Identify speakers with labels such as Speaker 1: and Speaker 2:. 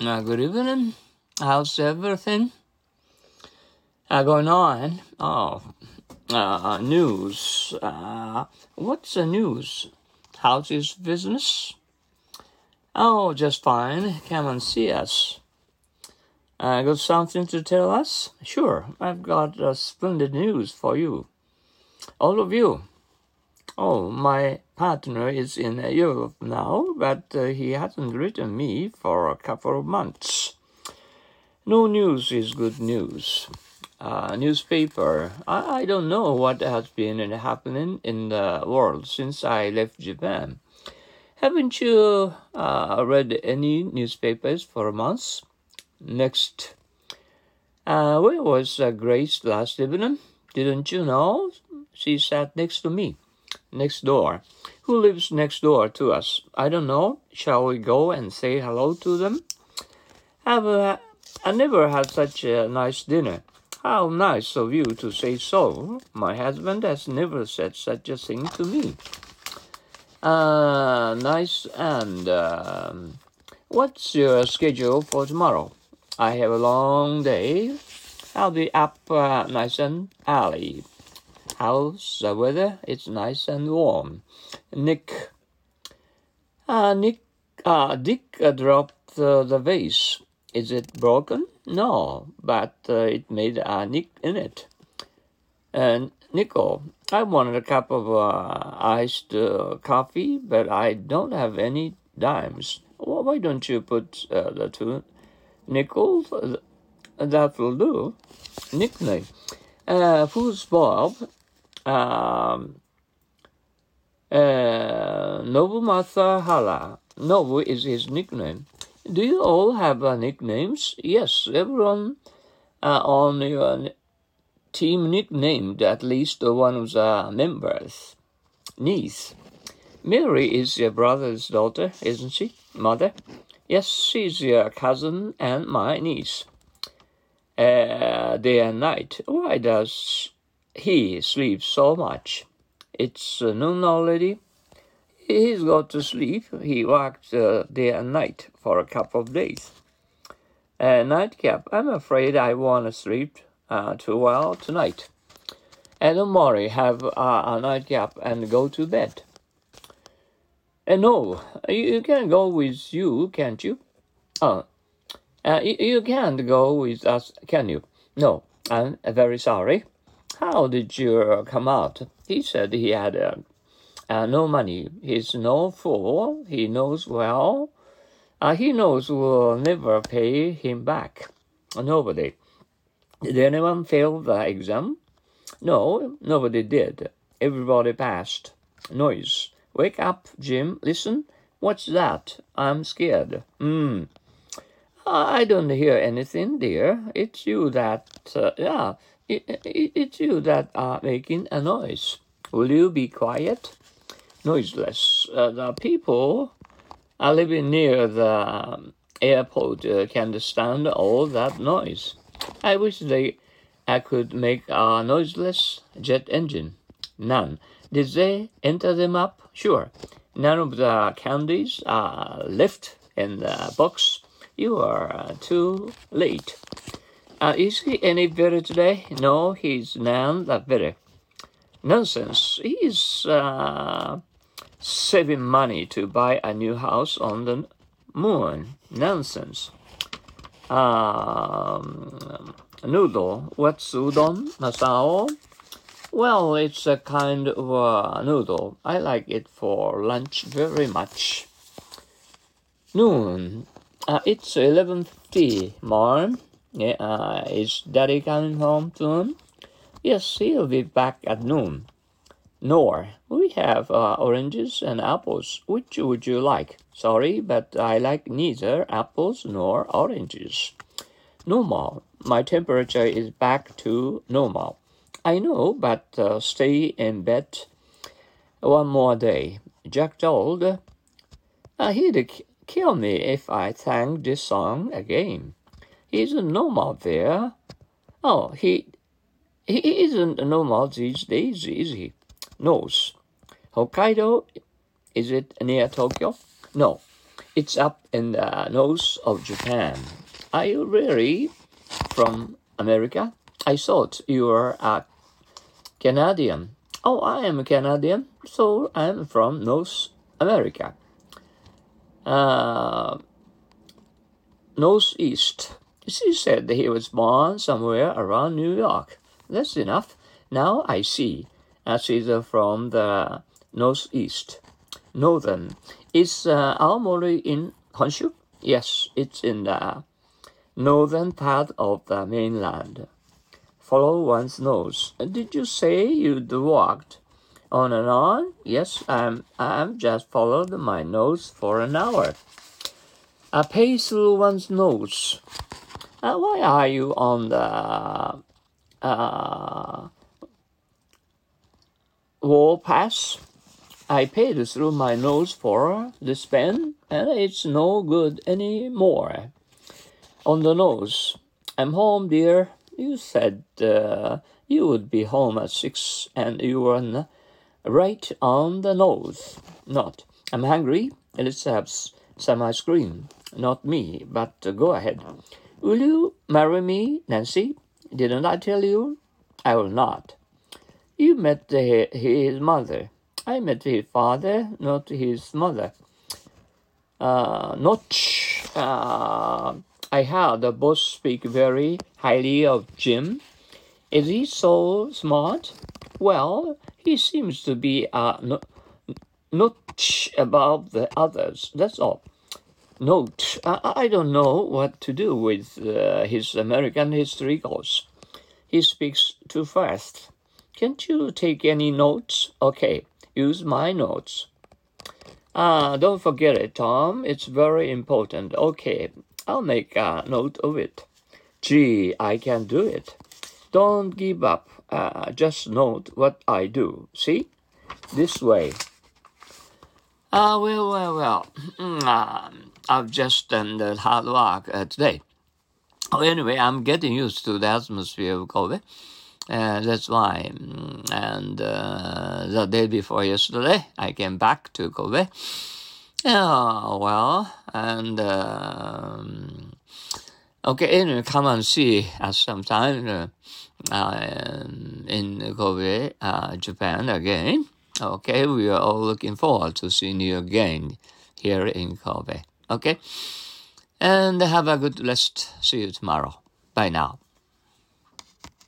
Speaker 1: Uh, good evening. How's everything uh, going on? Oh, uh, news. Uh, what's the news? How's his business? Oh, just fine. Come and see us. Uh, got something to tell us? Sure, I've got uh, splendid news for you. All of you. Oh, my partner is in Europe now, but uh, he hasn't written me for a couple of months. No news is good news. Uh, newspaper. I, I don't know what has been happening in the world since I left Japan. Haven't you uh, read any newspapers for a month? Next. Uh, where was uh, Grace last evening? Didn't you know? She sat next to me next door. Who lives next door to us? I don't know. Shall we go and say hello to them? Have a, I never had such a nice dinner. How nice of you to say so. My husband has never said such a thing to me. Uh, nice and uh, what's your schedule for tomorrow? I have a long day. I'll be up uh, nice and early. How's the weather? It's nice and warm. Nick. Uh, Nick. Uh, Dick uh, dropped uh, the vase. Is it broken? No, but uh, it made a nick in it. And Nickel, I wanted a cup of iced coffee, but I don't have any dimes. Well, why don't you put the two nickels? That'll do. Nickname. Uh, who's Bob? Um, uh, Nobu. Nobu is his nickname. Do you all have uh, nicknames? Yes, everyone uh, on your team nicknamed at least one of the members. Niece. Mary is your brother's daughter, isn't she? Mother? Yes, she's your cousin and my niece. Uh, day and night. Why does he sleeps so much. It's uh, noon already. He's got to sleep. He worked uh, day and night for a couple of days. Uh, nightcap. I'm afraid I want to sleep uh, too well tonight. And tomorrow have uh, a nightcap and go to bed. And uh, no, you, you can go with you, can't you? Oh, uh, you, you can't go with us, can you? No, I'm very sorry. How did you come out? He said he had uh, uh, no money. He's no fool. He knows well. Uh, he knows we'll never pay him back. Nobody. Did anyone fail the exam? No, nobody did. Everybody passed. Noise. Wake up, Jim. Listen. What's that? I'm scared. Hmm. I don't hear anything, dear. It's you that, uh, yeah, it, it, it's you that are making a noise. Will you be quiet? Noiseless. Uh, the people are living near the um, airport uh, can understand all that noise. I wish they I could make a noiseless jet engine. None. Did they enter them up? Sure. None of the candies are left in the box. You are uh, too late. Uh, is he any better today? No, he's none that better. Nonsense. He's uh, saving money to buy a new house on the moon. Nonsense. Um, noodle. What's udon? Masao? Well, it's a kind of a noodle. I like it for lunch very much. Noon. Uh, it's 11.50, Marm. Yeah, uh, is Daddy coming home soon? Yes, he'll be back at noon. Nor, we have uh, oranges and apples. Which would you like? Sorry, but I like neither apples nor oranges. Normal. My temperature is back to normal. I know, but uh, stay in bed one more day. Jack told. Uh, he'd kill me if I sang this song again. A nomad there. Oh, he he isn't a nomad these days, is he? Knows. Hokkaido, is it near Tokyo? No. It's up in the north of Japan. Are you really from America? I thought you were a Canadian. Oh, I am a Canadian, so I'm from North America. Uh, Northeast. She said that he was born somewhere around New York. That's enough. Now I see. Uh, she's uh, from the Northeast. Northern. Is uh, Aomori in Honshu? Yes, it's in the northern part of the mainland. Follow one's nose. Did you say you'd walked on and on? Yes, I'm. I'm just followed my nose for an hour. I pay through one's nose. Uh, why are you on the uh, wall pass? I paid through my nose for this pen, and it's no good anymore. On the nose. I'm home, dear. You said uh, you would be home at six, and you were right on the nose. Not. I'm hungry. Let's have some ice cream. Not me, but uh, go ahead. Will you marry me, Nancy? Didn't I tell you? I will not. You met the, his mother. I met his father, not his mother. Uh, not. Uh, I heard both speak very highly of Jim. Is he so smart? Well, he seems to be a uh, notch above the others. That's all. Note, I, I don't know what to do with uh, his American history course. He speaks too fast. Can't you take any notes? Okay use my notes. Ah, don't forget it, Tom. It's very important. Okay, I'll make a note of it. Gee, I can do it. Don't give up. Uh, just note what I do. See? This way. Uh, well, well, well. Uh, I've just done the hard work uh, today. Oh, anyway, I'm getting used to the atmosphere of Kobe. Uh, that's why. Mm, and uh, the day before yesterday, I came back to Kobe. Yeah, well, and um, okay, anyway, come and see us sometime uh, in Kobe, uh, Japan again. Okay, we are all looking forward to seeing you again here in Kobe. Okay, and have a good rest. See you tomorrow. Bye now.